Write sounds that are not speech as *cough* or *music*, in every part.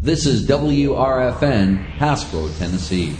This is WRFN, Hasbro, Tennessee.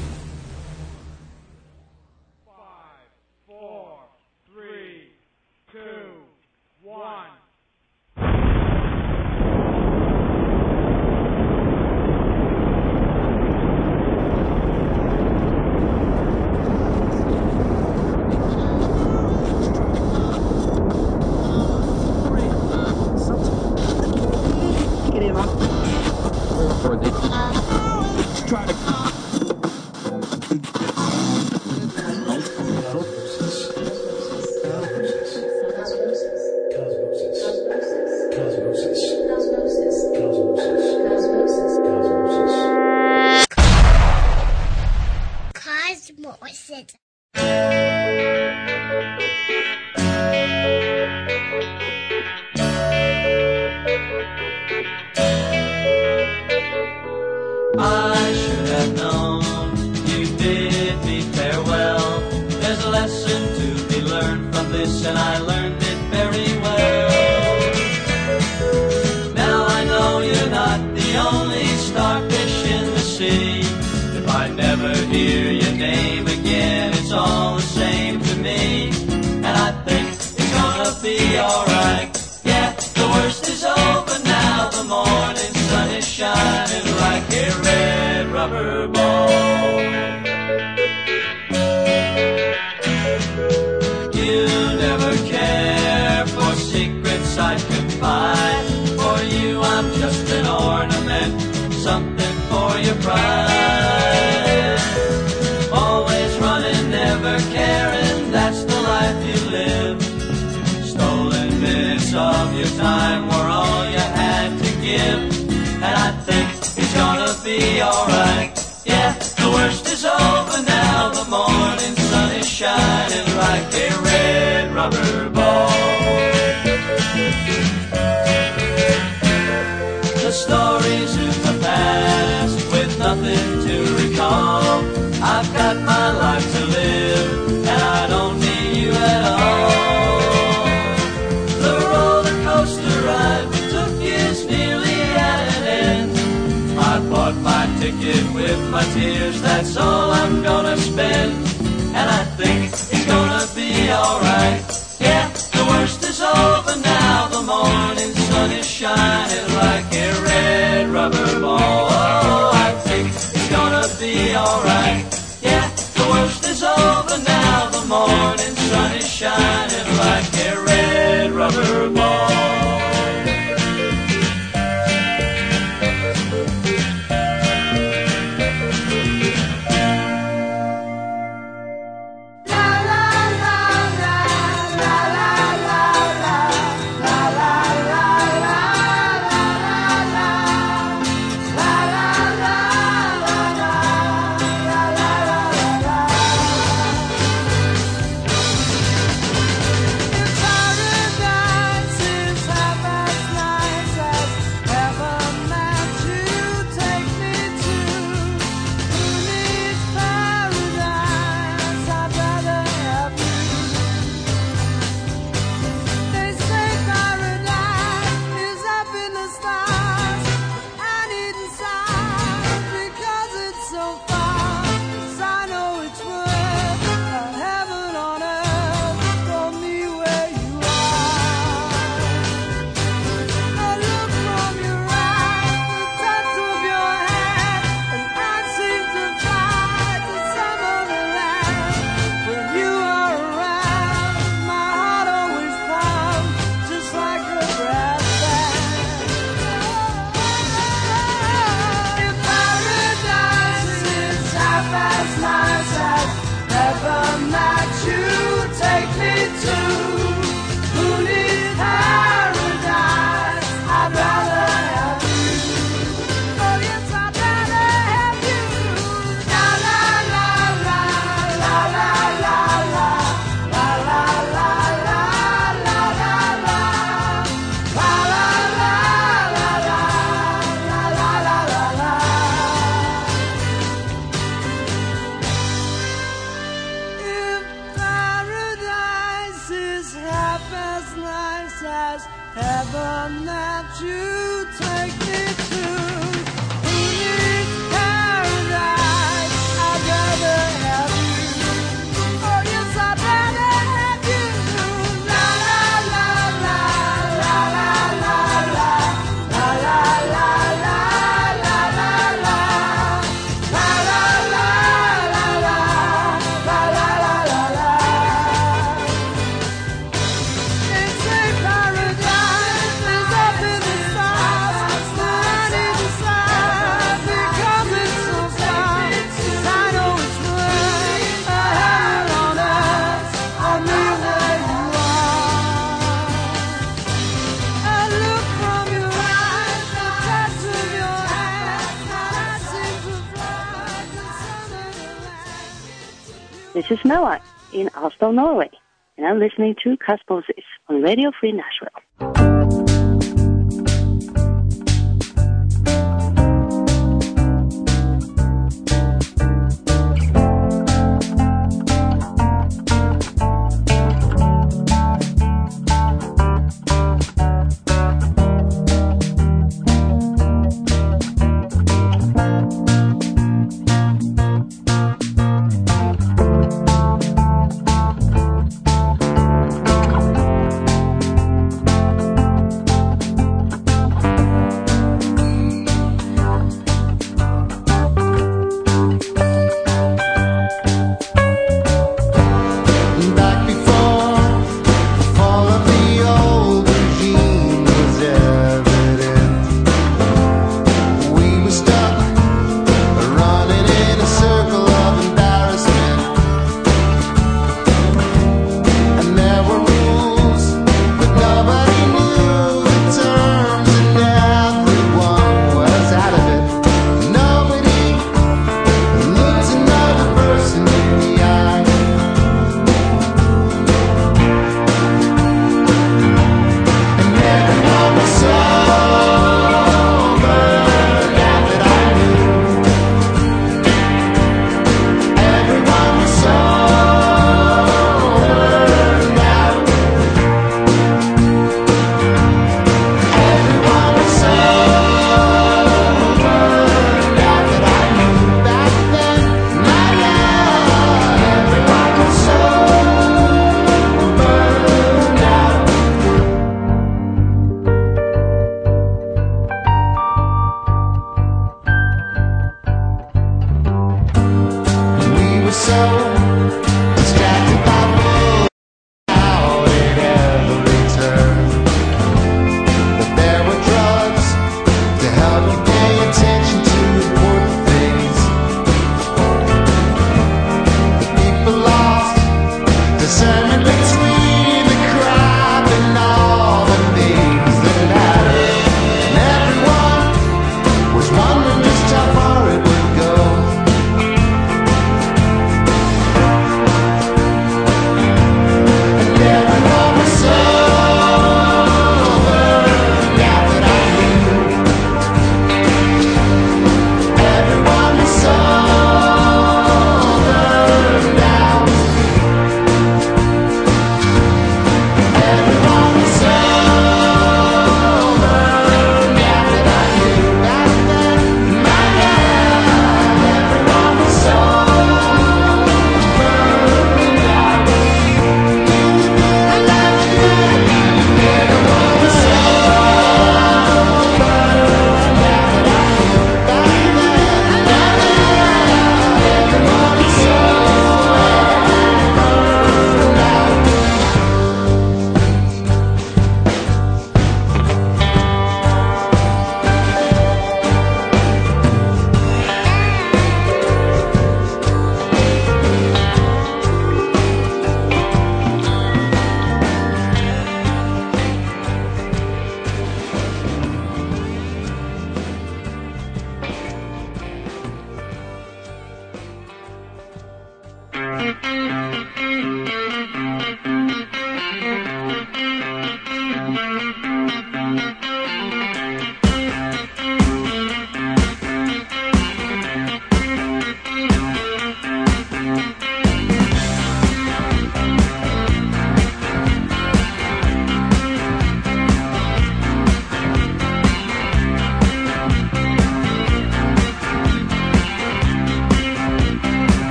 Norway, and I'm listening to Cosmosis on Radio Free Nashville.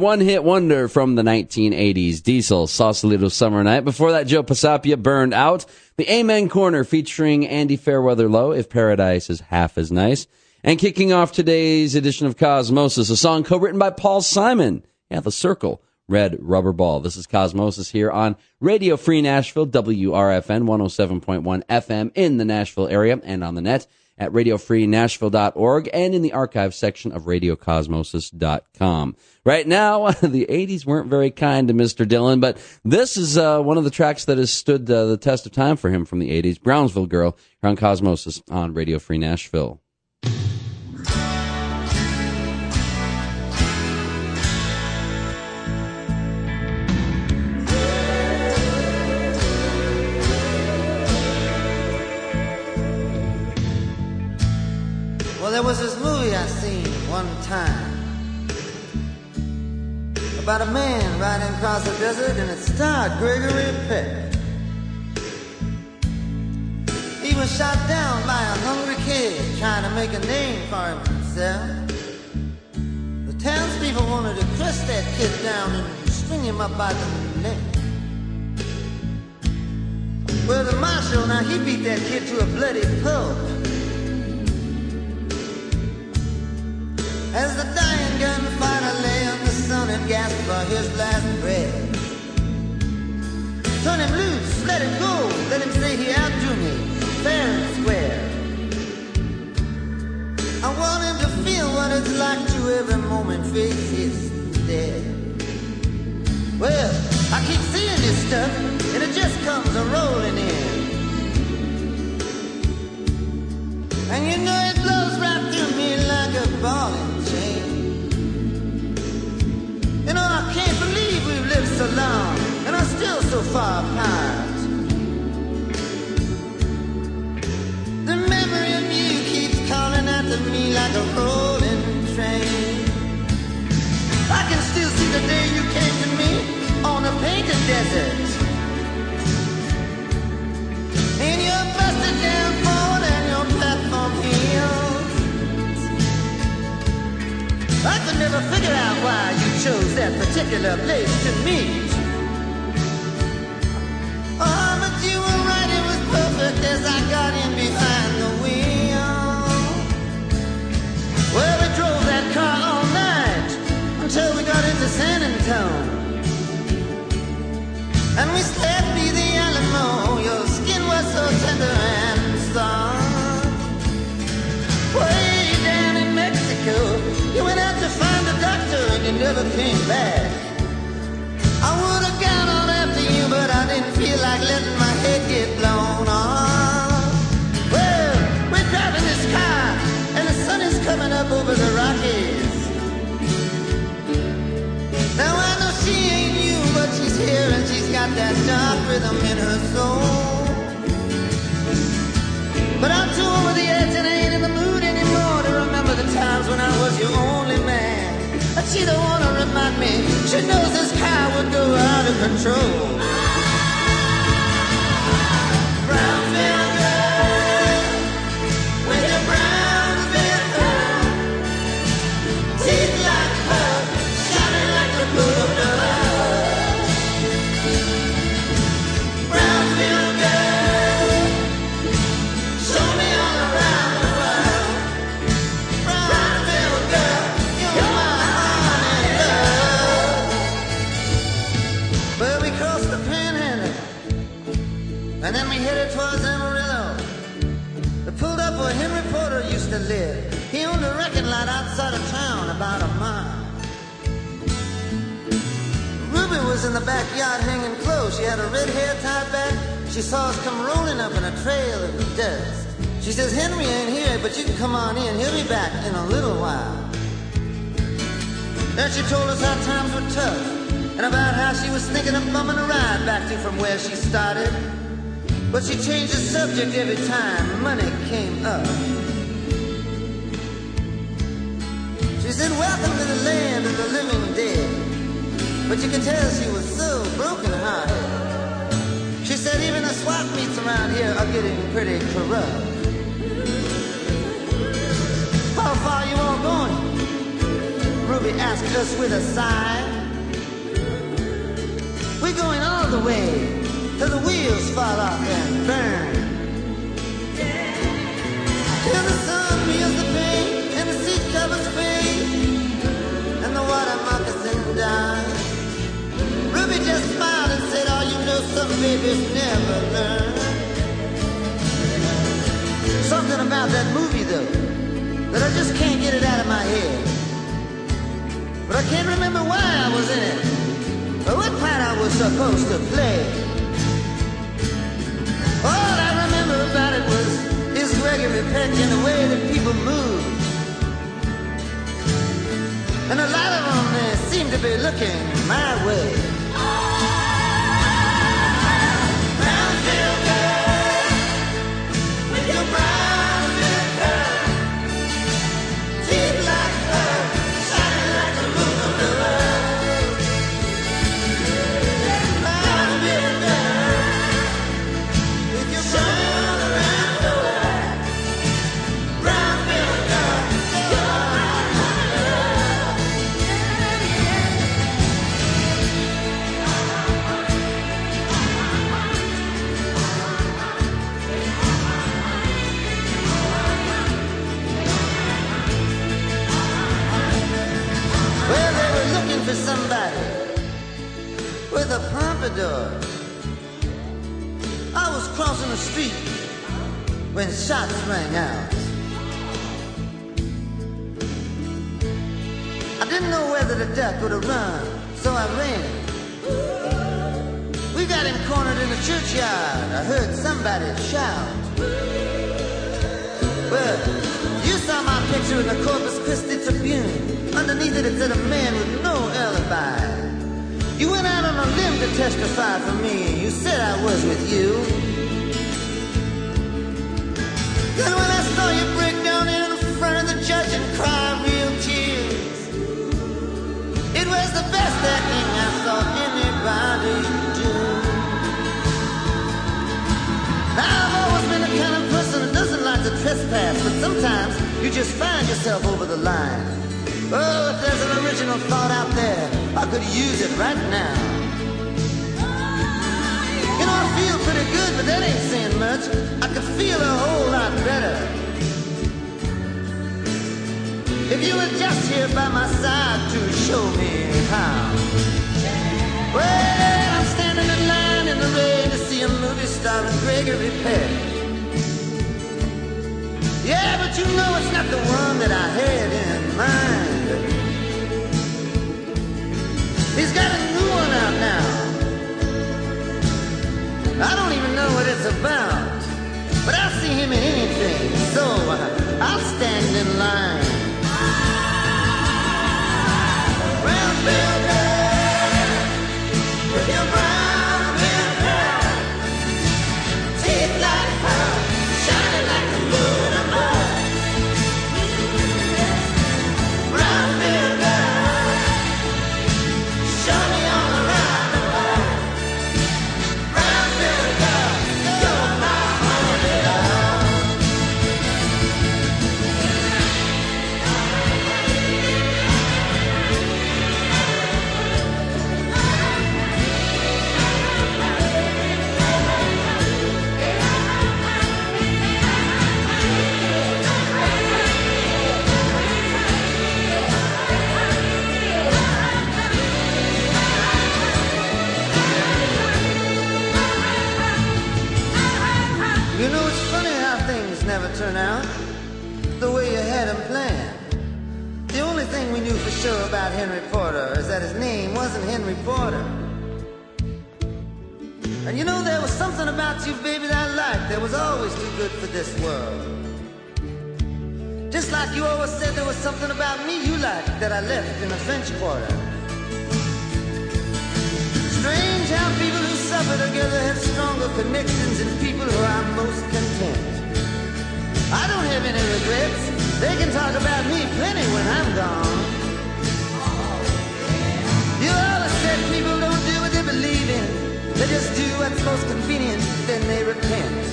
One hit wonder from the 1980s. Diesel, Sausalito Summer Night. Before that, Joe Pasapia burned out. The Amen Corner featuring Andy Fairweather Low, If Paradise is Half as Nice. And kicking off today's edition of Cosmosis, a song co-written by Paul Simon. Yeah, The Cyrkle, Red Rubber Ball. This is Cosmosis here on Radio Free Nashville, WRFN 107.1 FM in the Nashville area and on the net at radiofreenashville.org and in the archive section of radiocosmosis.com. Right now, *laughs* the 80s weren't very kind to Mr. Dylan, but this is uh, one of the tracks that has stood uh, the test of time for him from the 80s, Brownsville Girl, here on Cosmosis on Radio Free Nashville. About a man riding across the desert, and it starred Gregory Peck. He was shot down by a hungry kid trying to make a name for himself. The townspeople wanted to crush that kid down and string him up by the neck. Well, the marshal, now he beat that kid to a bloody pulp. As the dying gunfighter lay on the sun and gasped for his last breath. Turn him loose, let him go, let him say he outdrew me, fair and square. I want him to feel what it's like to every moment face his death. Well, I keep seeing this stuff, and it just comes a rolling in. And you know it blows right through me like a ball and chain. You know, I can't believe we've lived so long and are still so far apart. The memory of you keeps calling to me like a rolling train. I can still see the day you came to me on a painted desert. In your busted down I could never figure out why you chose that particular place to meet. Oh, but you were right, it was perfect as I got in behind the wheel. Well, we drove that car all night until we got into San Antonio. And we slept near the Alamo. Your skin was so tender and soft. Way down in Mexico, you never came back. I would have gone on after you, but I didn't feel like letting my head get blown off. Well, we're driving this car, and the sun is coming up over the Rockies. Now I know she ain't you, but she's here and she's got that dark rhythm in her soul. But I'm too over the edge and I ain't in the mood anymore to remember the times when I was your only man. She don't wanna remind me, she knows this car would go out of control. Was in the backyard hanging clothes. She had her red hair tied back. She saw us come rolling up in a trail of dust. She says, Henry ain't here, but you can come on in. He'll be back in a little while. Then she told us how times were tough and about how she was thinking of bumming a ride back to from where she started. But she changed the subject every time money came up. She said, Welcome to the land of the living. But you could tell she was so broken hearted. She said, Even the swap meets around here are getting pretty corrupt. How far you all going? Ruby asked us with a sigh. We're going all the way till the wheels fall off and burn. Till the sun babies never learn." Something about that movie though that I just can't get it out of my head. But I can't remember why I was in it or what part I was supposed to play. All I remember about it was his Gregory Peck and the way that people move. And a lot of them they eh, seem to be looking my way. A. I was crossing the street when shots rang out. I didn't know whether to duck or to run, so I ran. We got him cornered in the churchyard. I heard somebody shout. Well, you saw my picture in the Corpus Christi Tribune. Underneath it, it said a man with no alibi. You went out on a limb to testify for me. You said I was with you. Then when I saw you break down in front of the judge and cry real tears, it was the best acting I saw anybody do. I've always been the kind of person that doesn't like to trespass, but sometimes you just find yourself over the line. Oh, if there's an original thought out there, I could use it right now. You know, I feel pretty good, but that ain't saying much. I could feel a whole lot better. If you were just here by my side to show me how. Well, I'm standing in line in the rain to see a movie starring Gregory Peck. Yeah, but you know it's not the one that I had in mind. He's got a new one out now. I don't even know what it's about, but I'll see him in anything, so I'll stand in line. Brownsville about Henry Porter is that his name wasn't Henry Porter. And you know, there was something about you, baby, that I liked that was always too good for this world. Just like you always said there was something about me you liked that I left in the French Quarter. Strange how people who suffer together have stronger connections than people who are most content. I don't have any regrets. They can talk about me plenty when I'm gone. They just do what's most convenient, then they repent.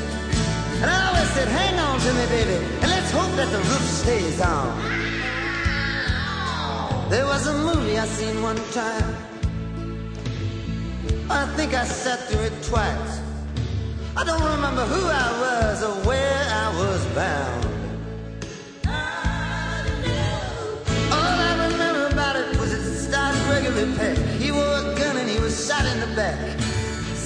And I always said, hang on to me, baby, and let's hope that the roof stays on. There was a movie I seen one time. I think I sat through it twice. I don't remember who I was or where I was bound. All I remember about it was it starred Gregory Peck. He wore a gun and he was shot in the back.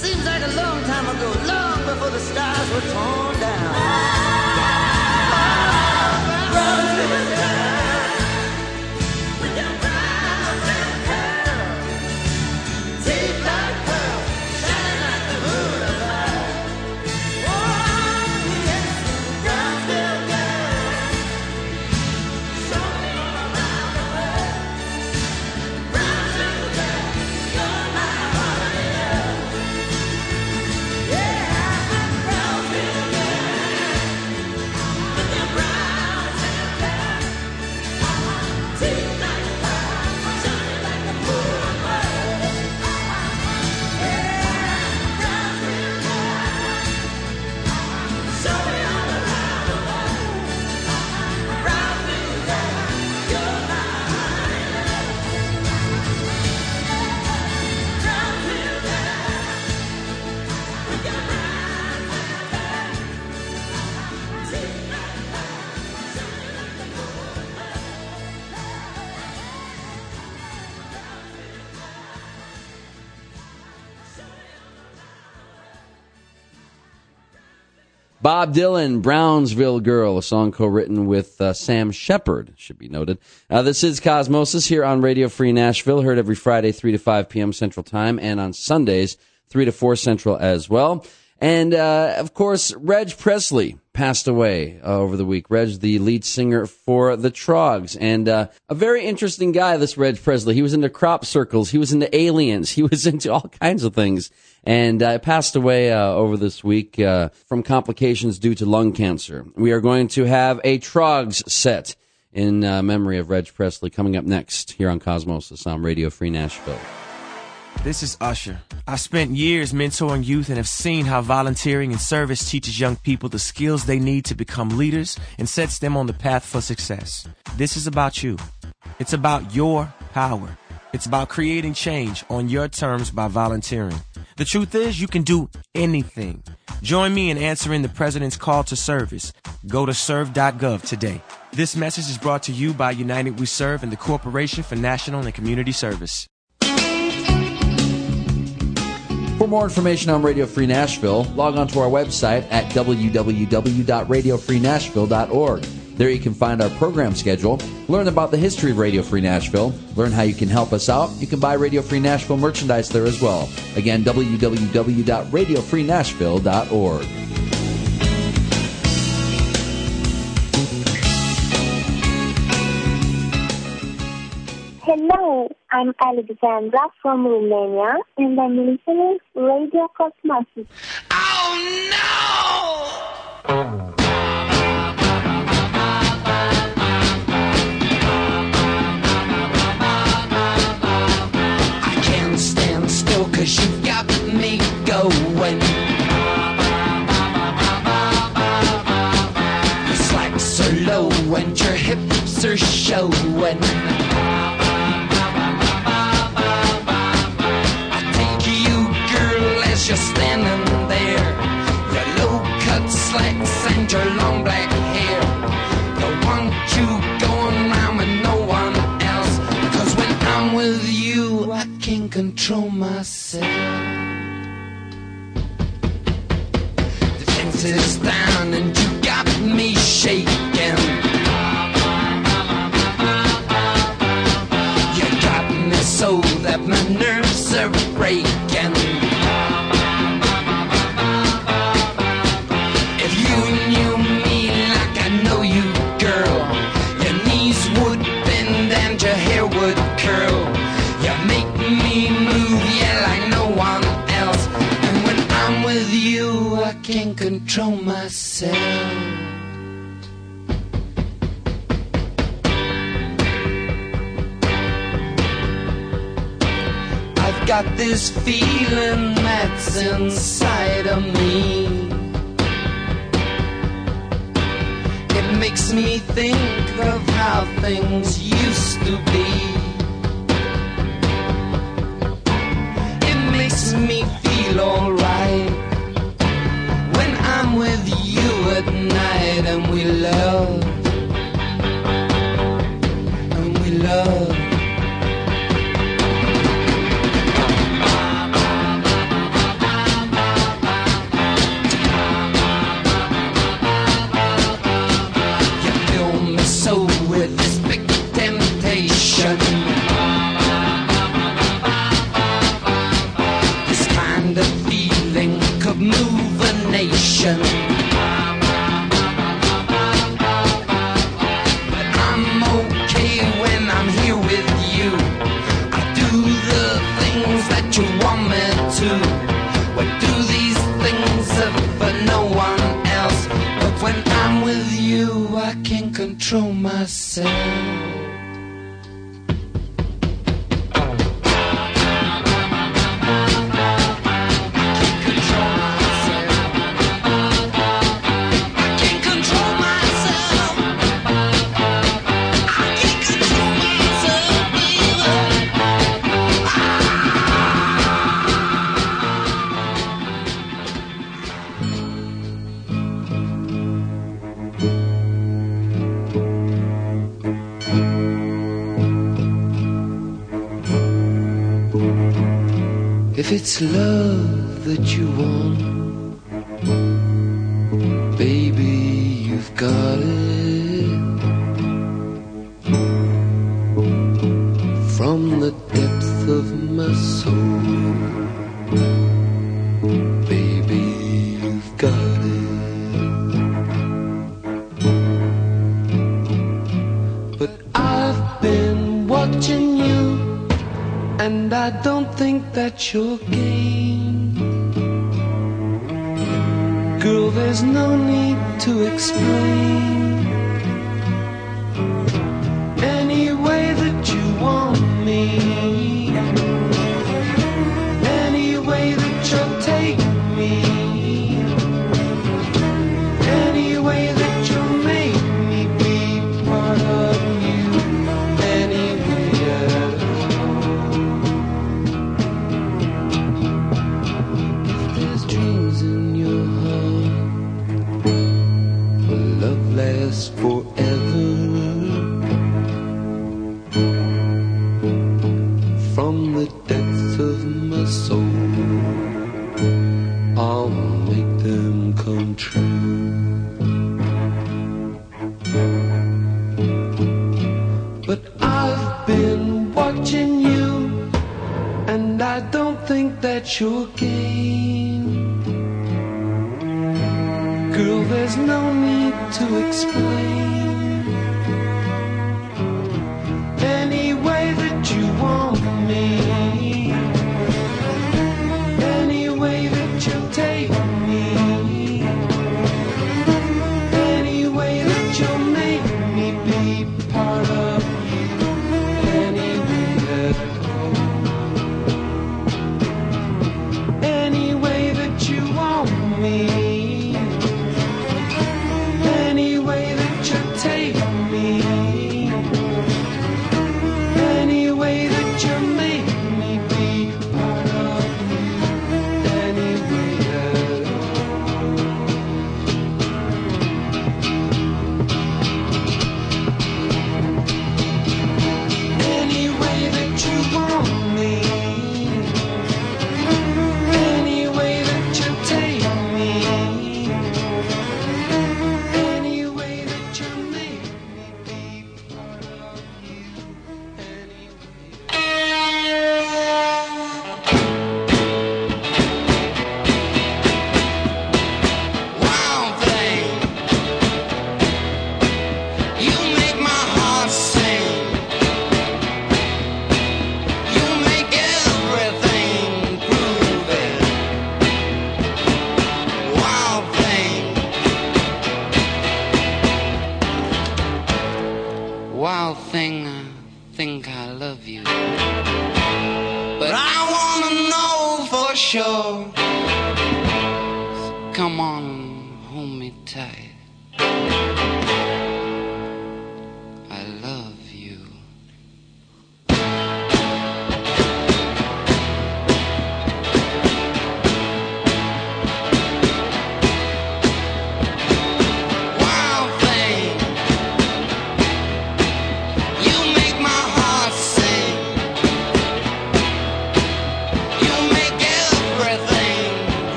Seems like a long time ago, long before the stars were torn down. Deep Bob Dylan, Brownsville Girl, a song co-written with uh, Sam Shepard, should be noted. Uh, this is Cosmosis here on Radio Free Nashville, heard every Friday, 3 to 5 p.m. Central Time, and on Sundays, 3 to 4 Central as well. And, uh, of course, Reg Presley passed away uh, over the week. Reg, the lead singer for the Troggs, and uh, a very interesting guy, this Reg Presley. He was into crop circles, he was into aliens, *laughs* he was into all kinds of things and uh, passed away uh, over this week uh, from complications due to lung cancer. We are going to have a Troggs set in memory of Reg Presley coming up next here on Cosmosis on Radio Free Nashville. This is Usher. I've spent years mentoring youth and have seen how volunteering and service teaches young people the skills they need to become leaders and sets them on the path for success. This is about you. It's about your power. It's about creating change on your terms by volunteering. The truth is, you can do anything. Join me in answering the President's call to service. Go to serve.gov today. This message is brought to you by United We Serve and the Corporation for National and Community Service. For more information on Radio Free Nashville, log on to our website at www.radiofreenashville.org. There you can find our program schedule, learn about the history of Radio Free Nashville, learn how you can help us out. You can buy Radio Free Nashville merchandise there as well. Again, www.radiofreenashville.org. Hello, I'm Alexandra from Romania, and I'm listening to Radio Cosmosis. Oh no! I can't stand still cause you got me going. Your slacks are low and your hips are showing. Control myself. Is down and you can't control myself. got this feeling that's inside of me. It makes me think of how things used to be. It makes me feel alright. I'm with you at night and we love. You want,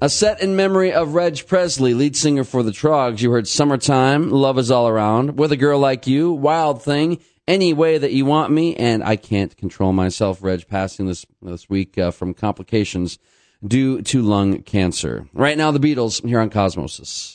A set in memory of Reg Presley, lead singer for the Troggs. You heard Summertime, Love is All Around, With a Girl Like You, Wild Thing, Any Way That You Want Me, and I Can't Control Myself, Reg passing this, this week uh, from complications due to lung cancer. Right now, the Beatles here on Cosmosis.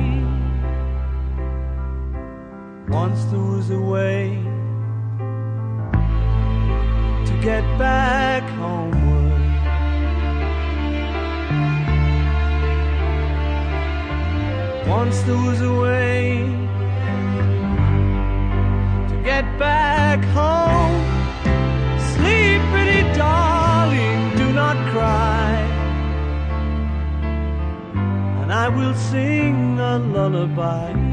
Once there was a way to get back homeward. Once there was a way to get back home. Sleep, pretty darling, do not cry. And I will sing a lullaby.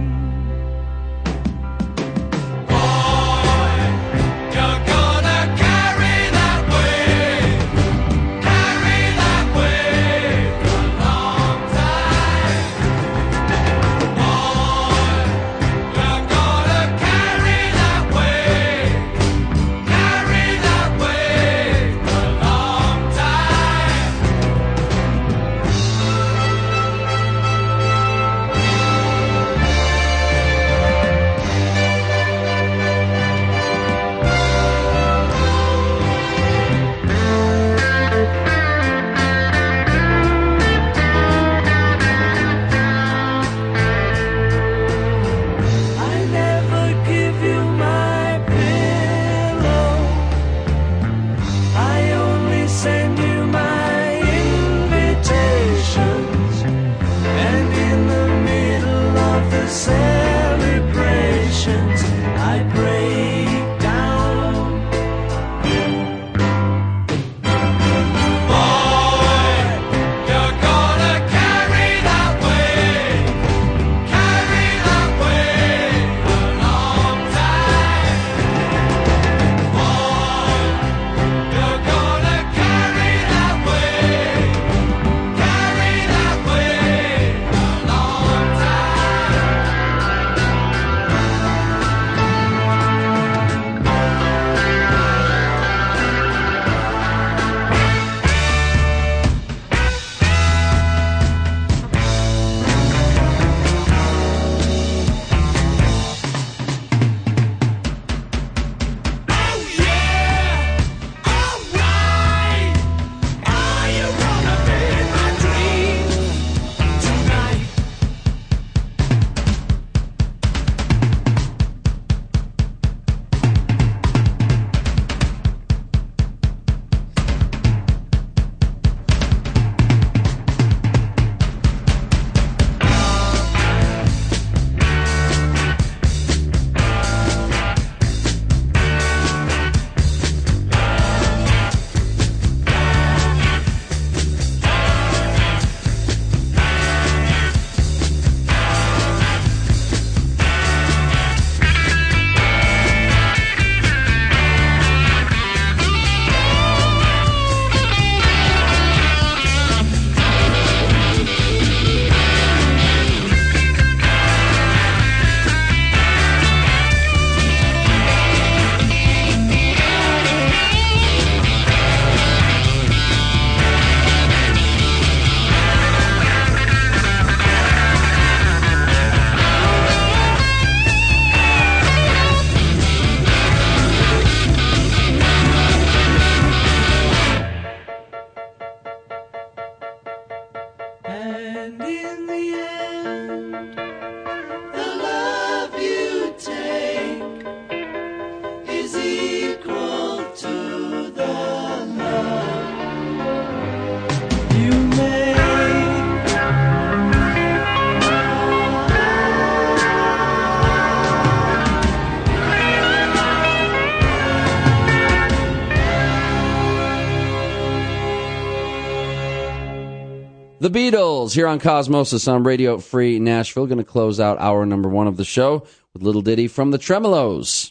Beatles here on Cosmosis on Radio Free Nashville. Going to close out hour number one of the show with little ditty from the Tremeloes.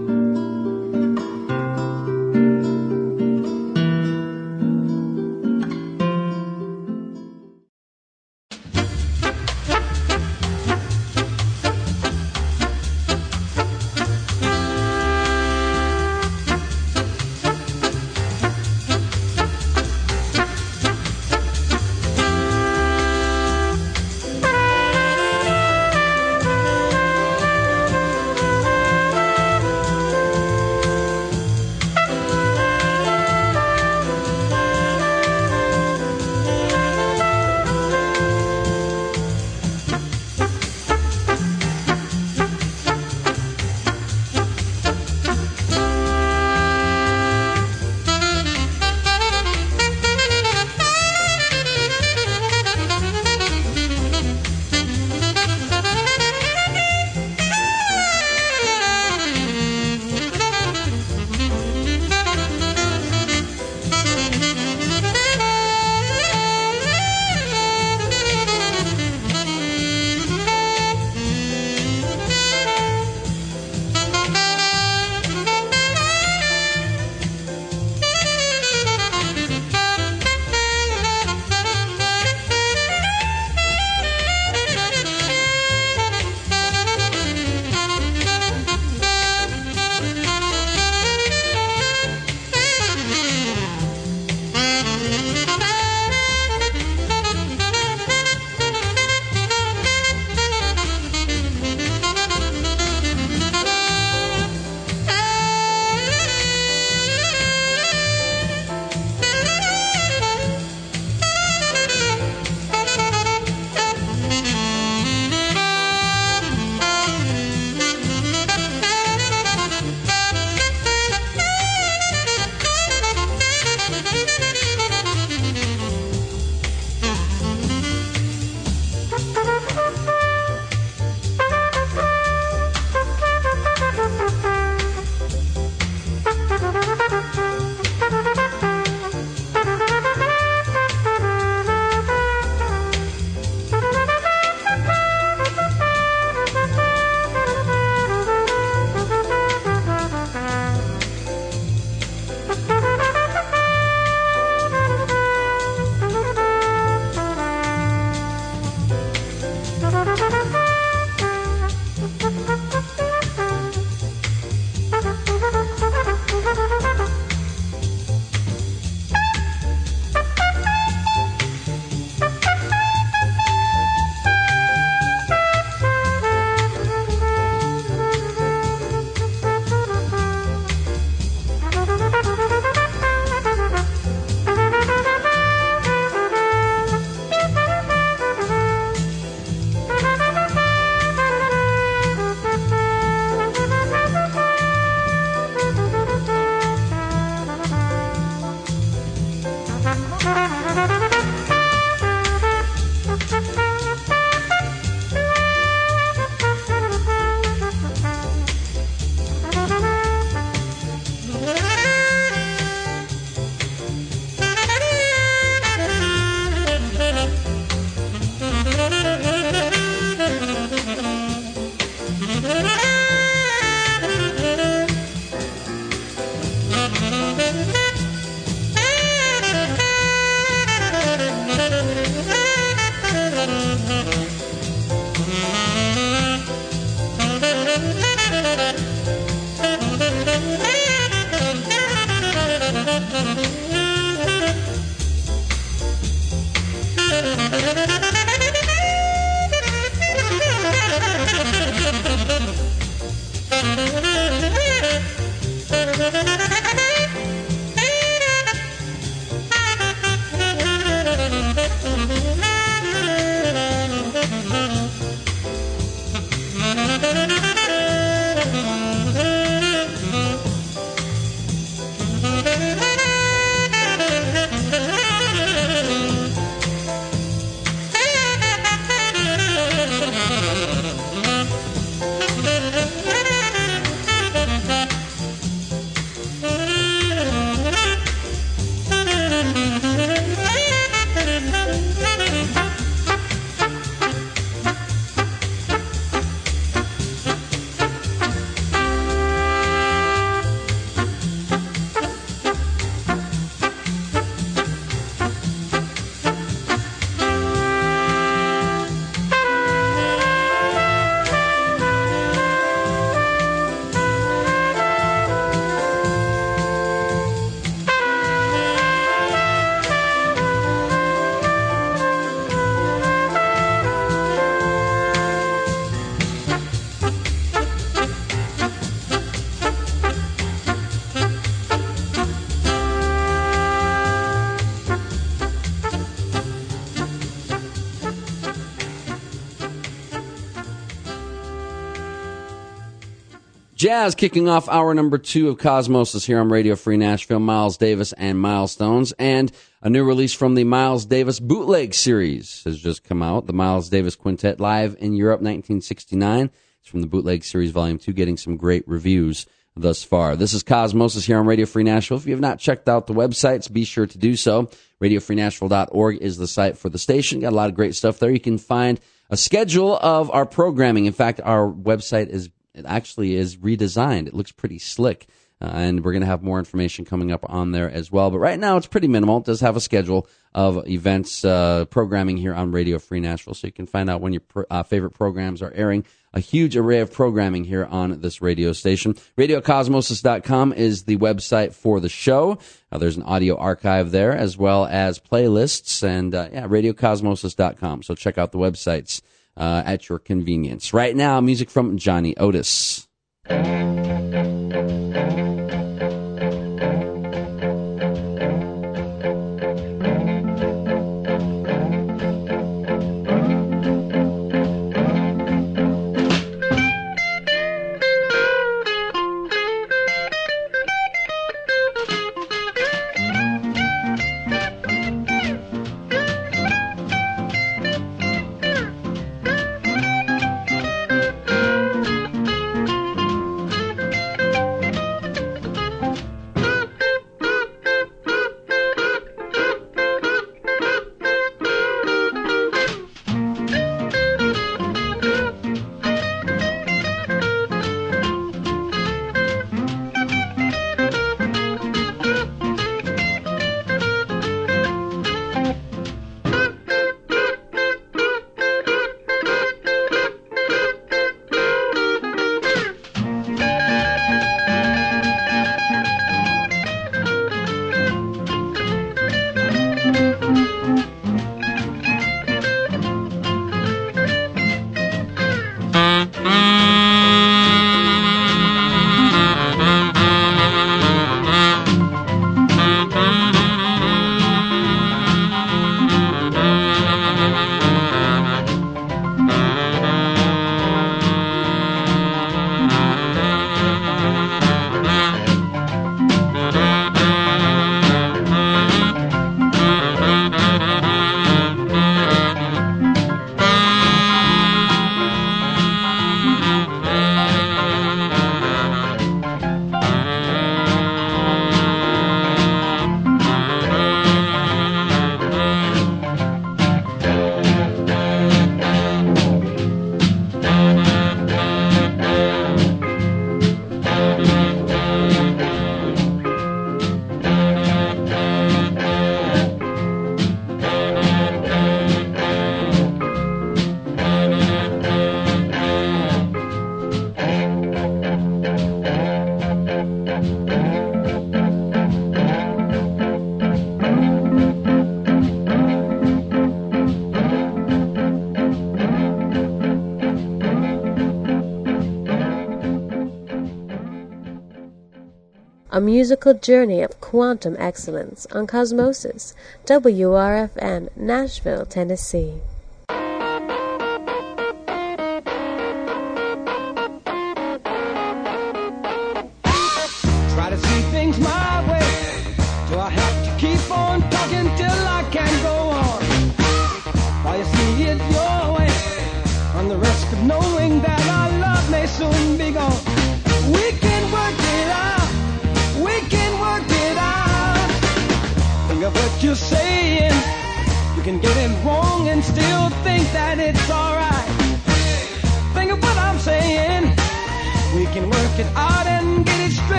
Jazz kicking off hour number two of Cosmosis here on Radio Free Nashville. Miles Davis and Milestones. And a new release from the Miles Davis bootleg series has just come out. The Miles Davis Quintet live in Europe 1969. It's from the bootleg series volume two, getting some great reviews thus far. This is Cosmosis here on Radio Free Nashville. If you have not checked out the websites, be sure to do so. RadioFreeNashville.org is the site for the station. Got a lot of great stuff there. You can find a schedule of our programming. In fact, our website is it actually is redesigned. It looks pretty slick. Uh, and we're going to have more information coming up on there as well. But right now, it's pretty minimal. It does have a schedule of events, uh, programming here on Radio Free Nashville, so you can find out when your pr- uh, favorite programs are airing. A huge array of programming here on this radio station. RadioCosmosis.com is the website for the show. Uh, there's an audio archive there, as well as playlists, and uh, yeah, RadioCosmosis.com. So check out the websites uh, at your convenience. Right now, music from Johnny Otis. Musical journey of quantum excellence on Cosmosis, WRFN, Nashville, Tennessee.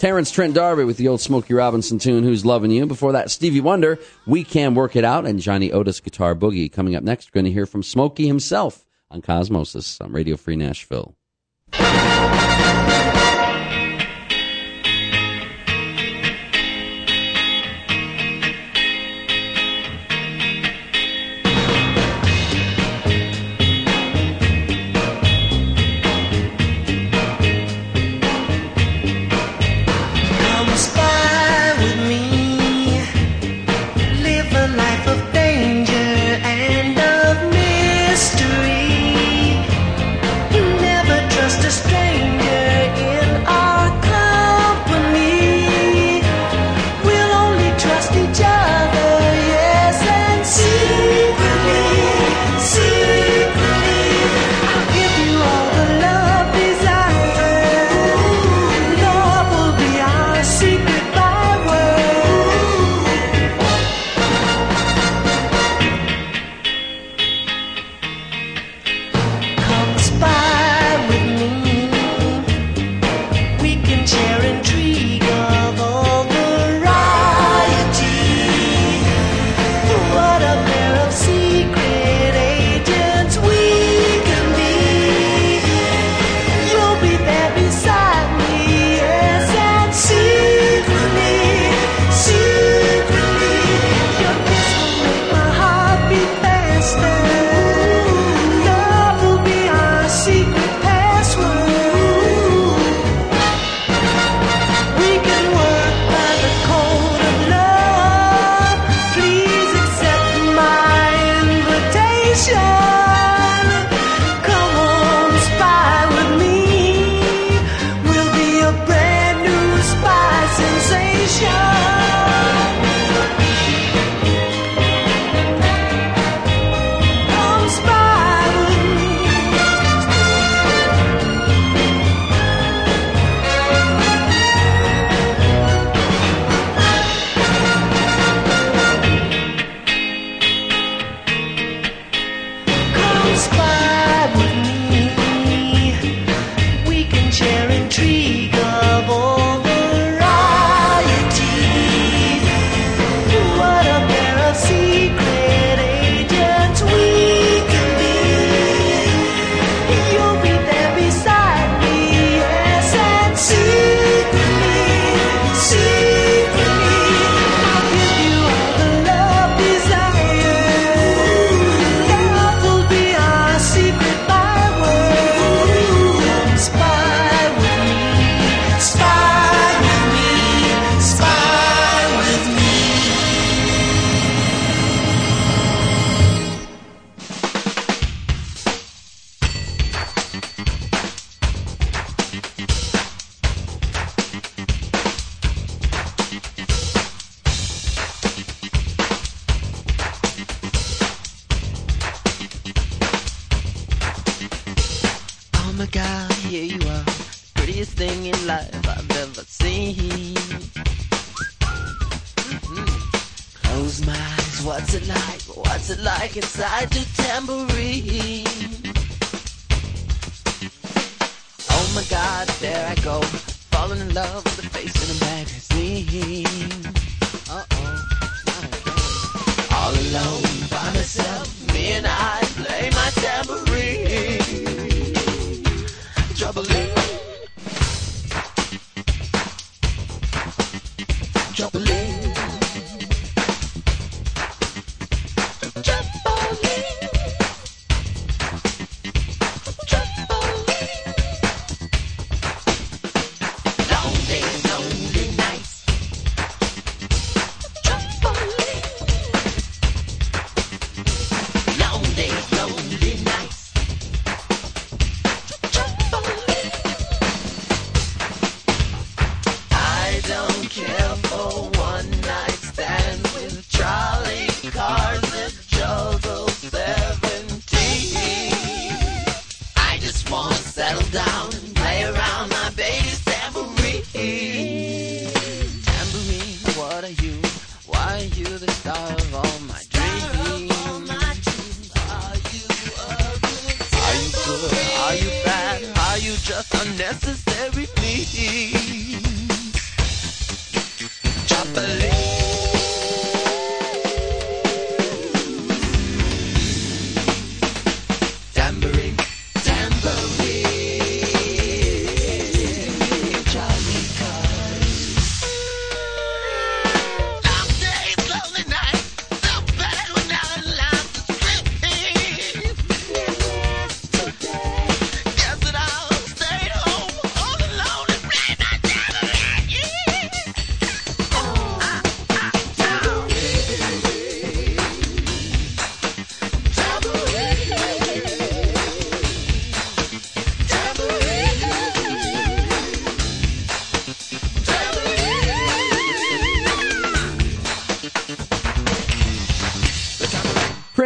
Terence Trent D'Arby with the old Smokey Robinson tune, Who's Loving You. Before that, Stevie Wonder, We Can Work It Out, and Johnny Otis Guitar Boogie. Coming up next, we're going to hear from Smokey himself on Cosmosis on Radio Free Nashville.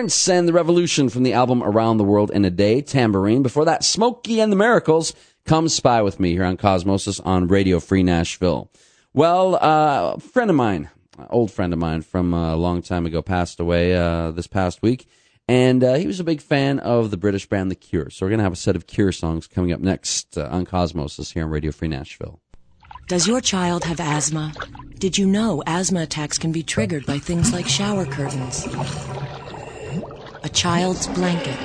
And the Revolution from the album Around the World in a Day, Tambourine. Before that, Smokey and the Miracles, Come Spy with Me here on Cosmosis on Radio Free Nashville. Well, uh, a friend of mine, an old friend of mine from a long time ago, passed away uh, this past week. And uh, he was a big fan of the British band The Cure. So we're going to have a set of Cure songs coming up next uh, on Cosmosis here on Radio Free Nashville. Does your child have asthma? Did you know asthma attacks can be triggered by things like shower curtains, a child's blanket,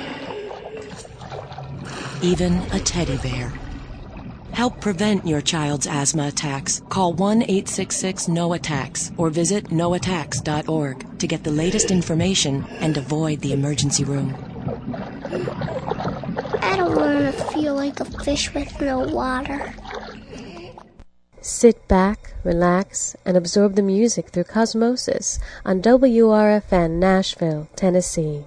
even a teddy bear? Help prevent your child's asthma attacks. Call 1 866 NO ATTACKS or visit noattacks.org to get the latest information and avoid the emergency room. I don't want to feel like a fish with no water. Sit back, relax, and absorb the music through Cosmosis on WRFN Nashville, Tennessee.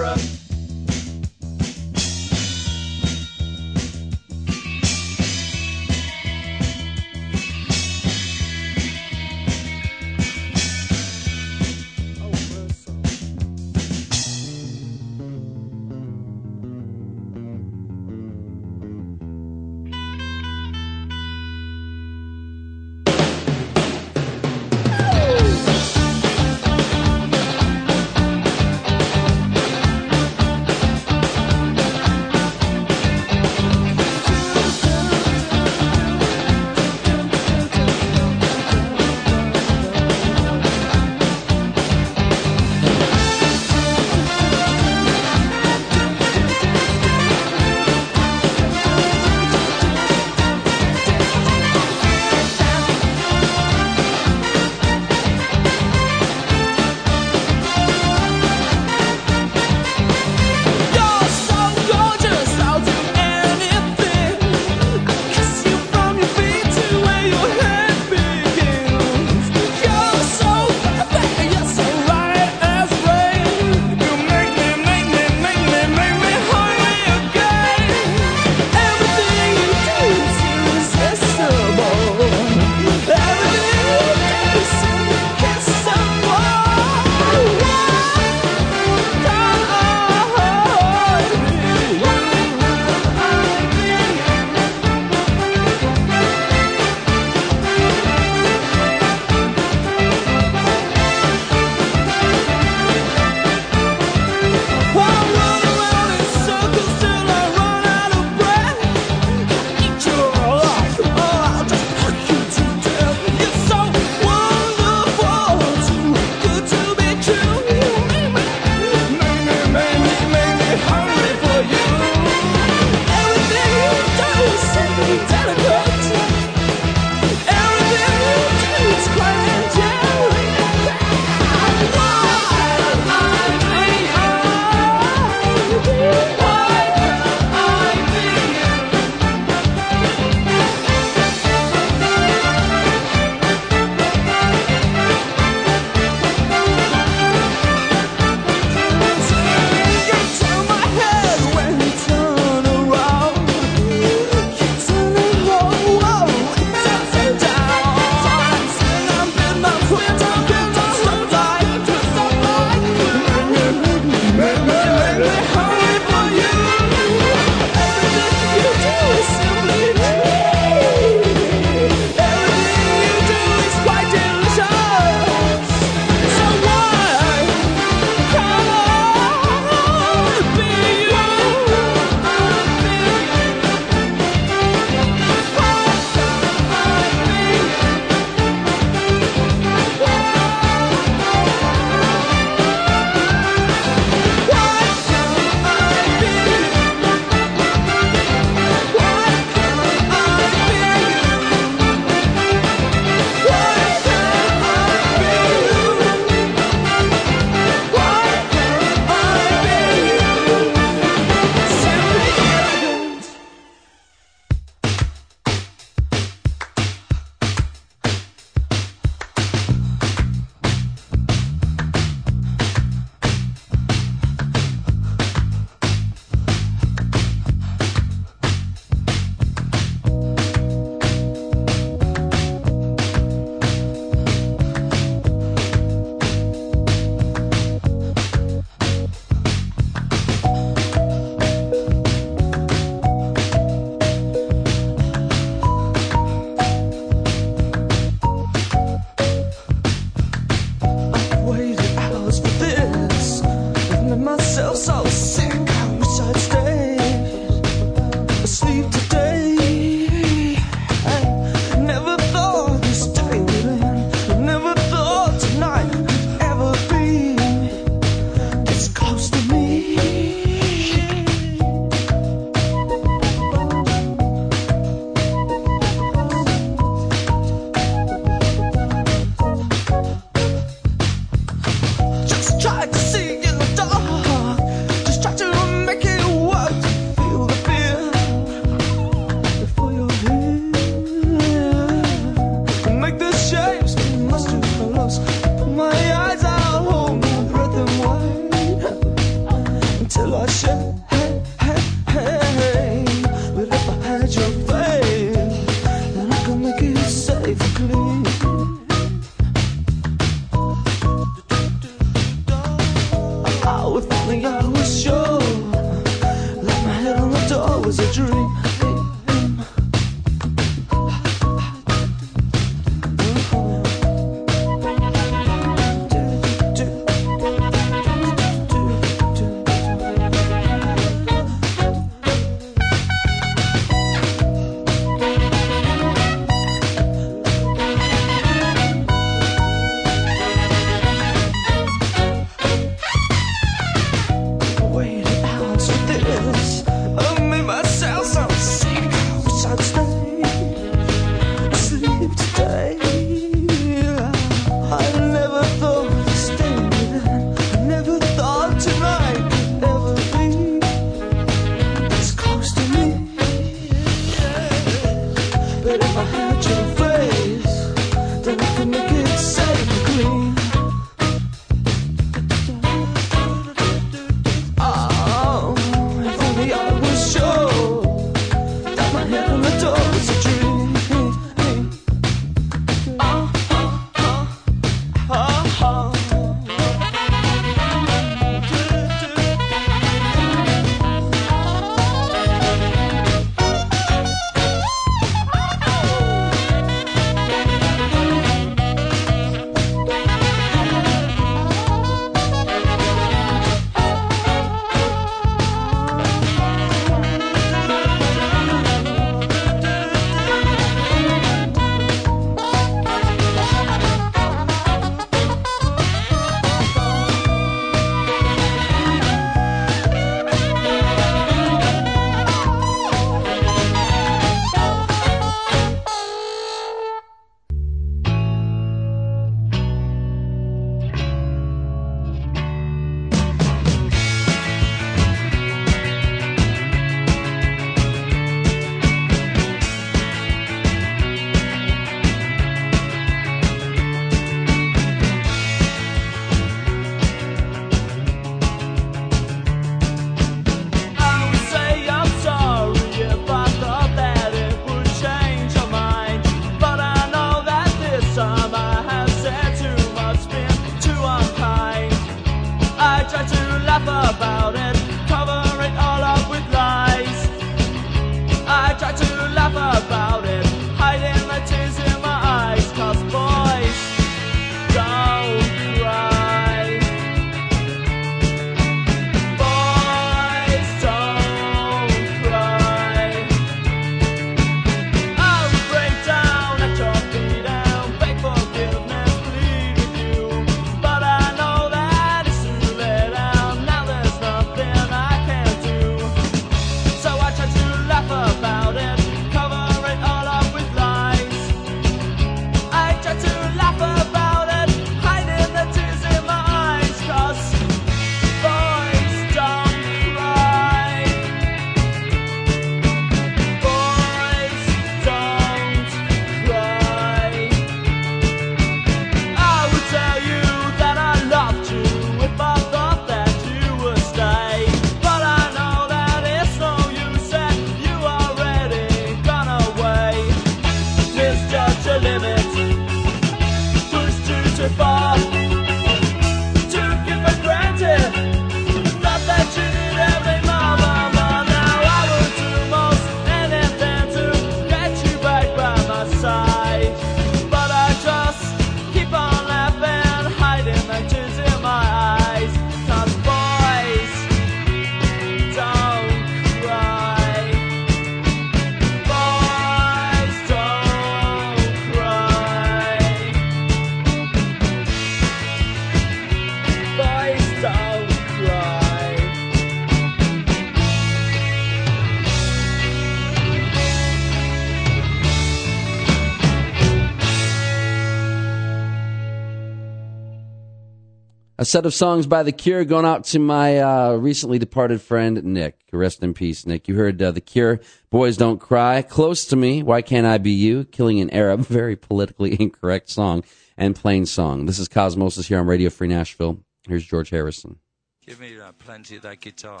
Set of songs by The Cure going out to my uh, recently departed friend, Nick. Rest in peace, Nick. You heard uh, The Cure, Boys Don't Cry, Close to Me, Why Can't I Be You, Killing an Arab, *laughs* very politically incorrect song, and Plain Song. This is Cosmosis here on Radio Free Nashville. Here's George Harrison. Give me uh, plenty of that guitar.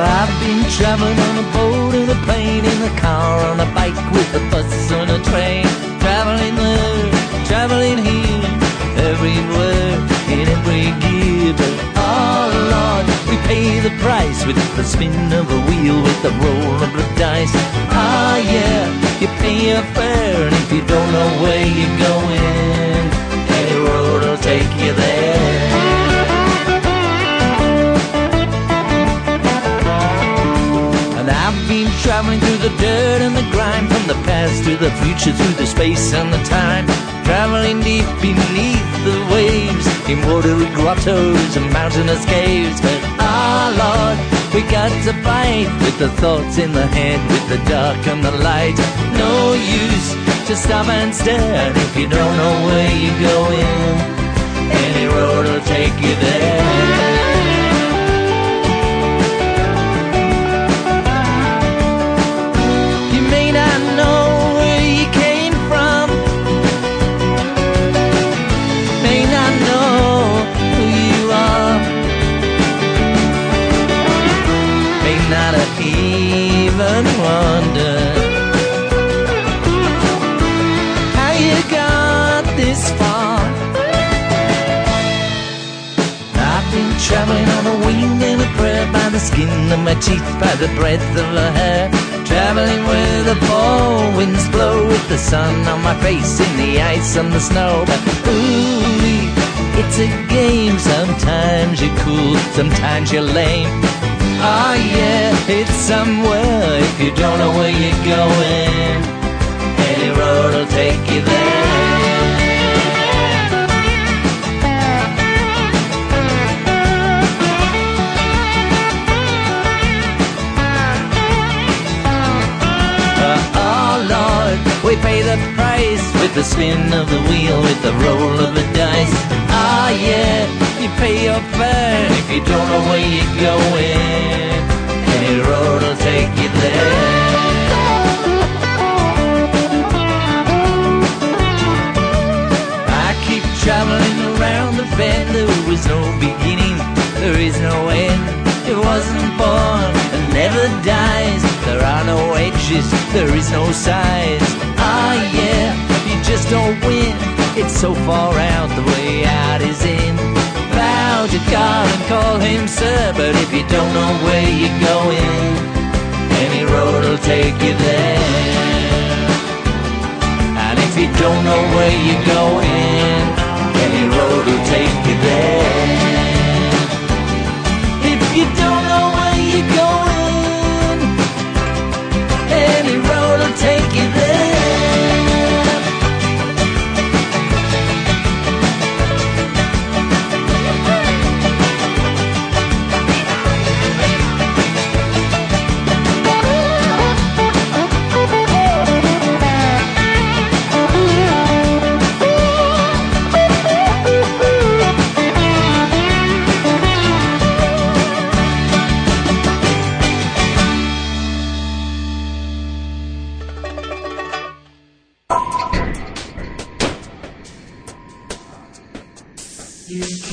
I've been traveling on a boat, in a plane, in a car, on a bike, with a bus, on a train. Traveling there, traveling here, everywhere, in every gear. But oh Lord, we pay the price with the spin of a wheel, with the roll of the dice. Ah yeah, you pay your fare, and if you don't know where you're going, any road will take you there. The dirt and the grime, from the past to the future, through the space and the time. Traveling deep beneath the waves, in watery grottos and mountainous caves. But ah, Lord, we got to fight with the thoughts in the head, with the dark and the light. No use to stop and stare if you don't know where you're going. Any road will take you there. Even wondered how you got this far. I've been traveling on a wing and a prayer by the skin of my teeth, by the breath of her hair. Traveling where the fall winds blow with the sun on my face in the ice and the snow. But ooh, it's a game. Sometimes you're cool, sometimes you're lame. Oh yeah, it's somewhere if you don't know where you're going. Any road will take you there. Oh Lord, we pay the price with the spin of the wheel, with the roll of the dice. Ah yeah, you pay your fare if you don't know where you're going. Any road will take you there. I keep traveling around the bend. There was no beginning, there is no end. It wasn't born and never dies. There are no edges, there is no sides. Ah, yeah, you just don't win. It's so far out, the way out is in. Bow to God and call him sir, but if you don't know where you're going, any road will take you there. And if you don't know where you're going, any road will take you there. If you don't know where you're going, any road will take you there. It's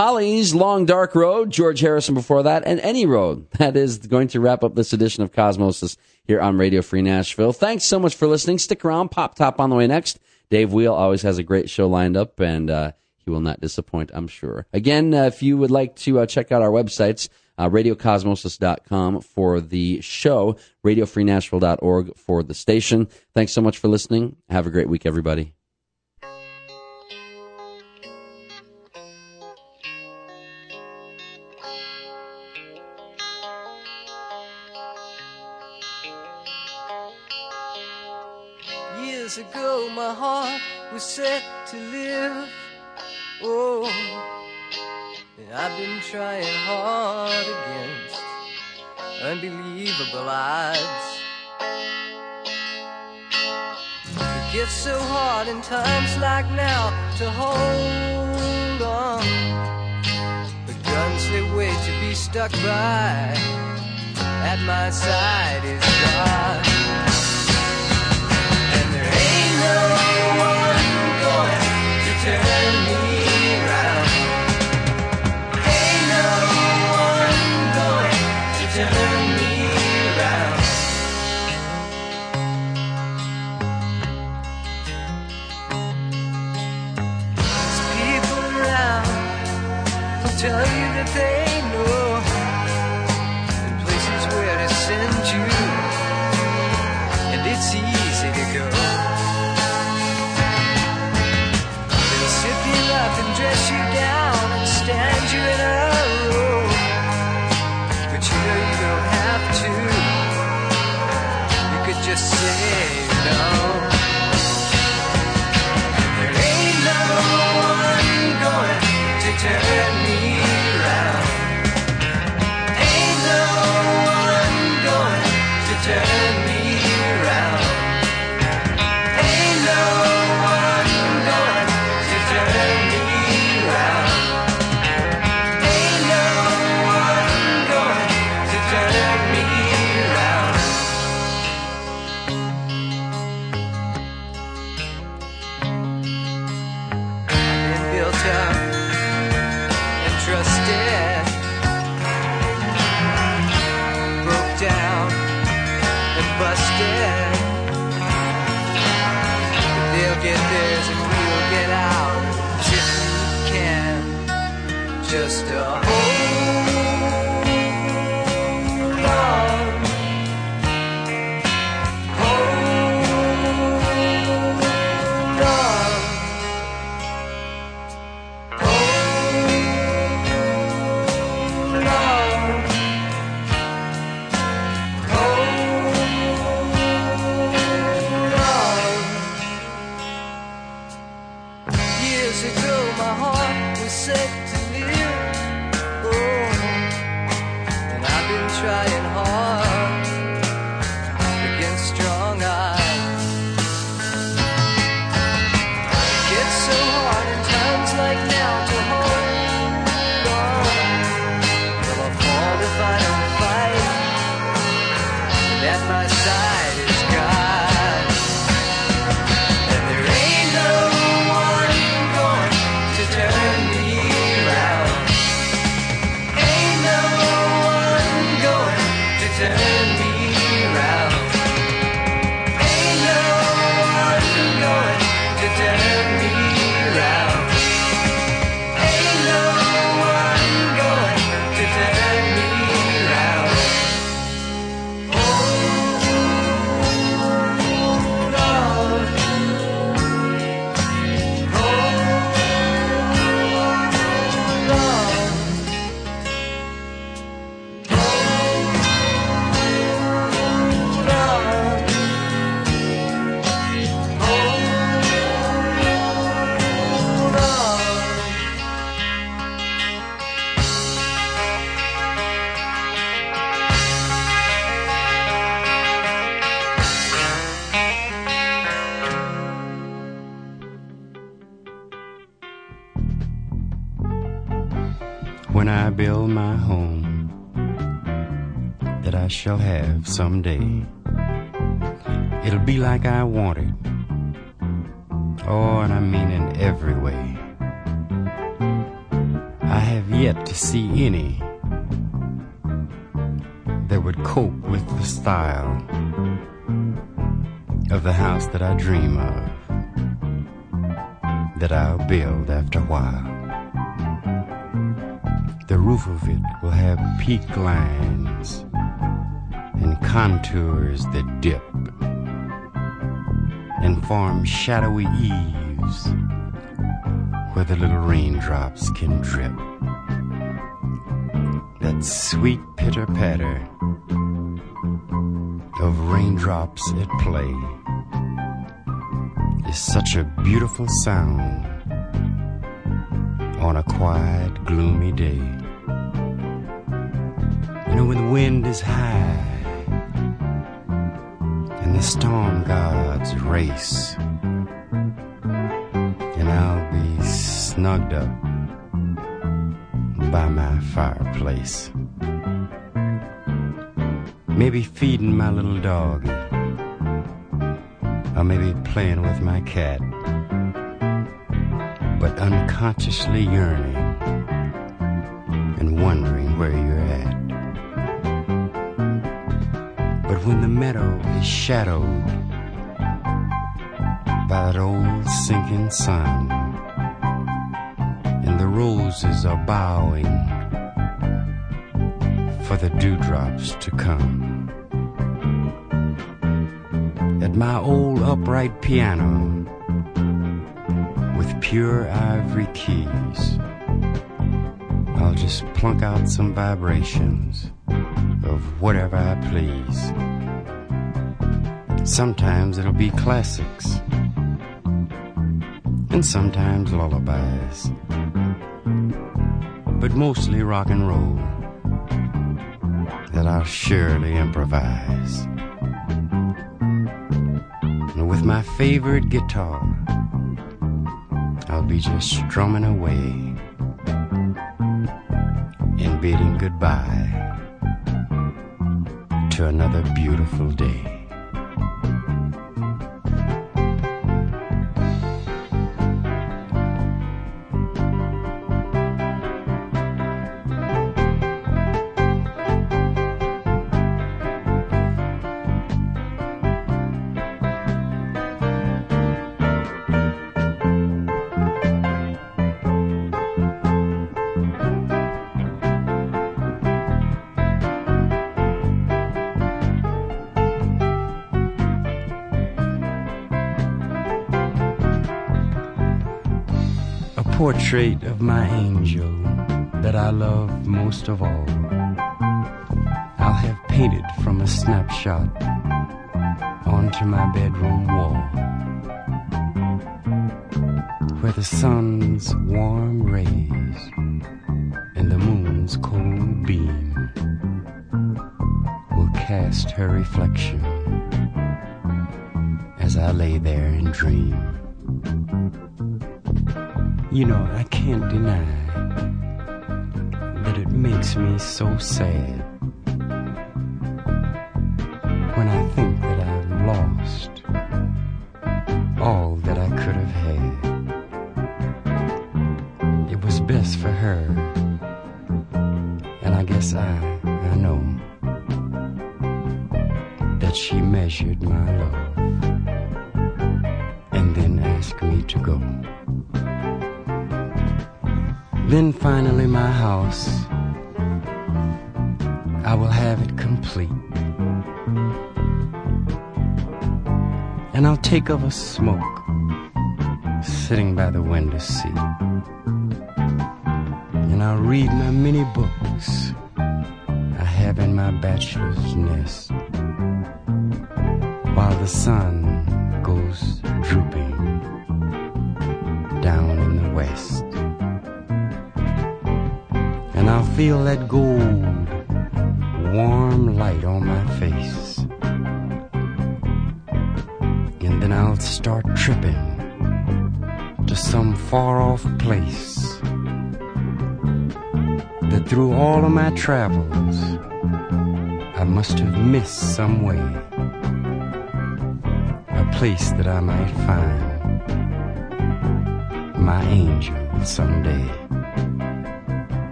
Hollies, Long Dark Road, George Harrison before that, and Any Road. That is going to wrap up this edition of Cosmosis here on Radio Free Nashville. Thanks so much for listening. Stick around. Pop Top on the way next. Dave Wheel always has a great show lined up, and uh, he will not disappoint, I'm sure. Again, uh, if you would like to uh, check out our websites, uh, radiocosmosis.com for the show, radiofreenashville.org for the station. Thanks so much for listening. Have a great week, everybody. Was set to live. Oh, I've been trying hard against unbelievable odds. It gets so hard in times like now to hold on. The guns they wait to be stuck by at my side is God. To turn me around. To go, my heart was set to live. Oh, and I've been trying someday. It'll be like I want it. Oh, and I mean in every way. I have yet to see any that would cope with the style of the house that I dream of, that I'll build after a while. The roof of it will have peak lines contours that dip and form shadowy eaves where the little raindrops can drip. That sweet pitter patter of raindrops at play is such a beautiful sound on a quiet, gloomy day. You know, when the wind is high and the storm gods race, and I'll be snugged up by my fireplace. Maybe feeding my little dog, or maybe playing with my cat. But unconsciously yearning and wondering where you're when the meadow is shadowed by that old sinking sun, and the roses are bowing for the dewdrops to come. At my old upright piano, with pure ivory keys. I'll just plunk out some vibrations of whatever I please. Sometimes it'll be classics, and sometimes lullabies, but mostly rock and roll that I'll surely improvise. And with my favorite guitar, I'll be just strumming away and bidding goodbye to another beautiful day. Portrait of my angel that I love most of all. I'll have painted from a snapshot onto my bedroom wall. Where the sun's warm rays and the moon's cold beam will cast her reflection as I lay there and dream. You know, I can't deny that it makes me so sad take of a smoke sitting by the window seat. And I'll read my many books I have in my bachelor's nest while the sun goes drooping down in the west. And I'll feel that gold, travels I must have missed some way. A place that I might find my angel someday.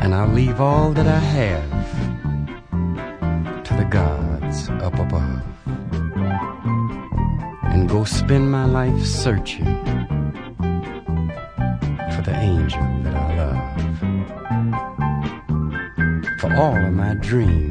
And I'll leave all that I have to the gods up above and go spend my life searching for the angel my dreams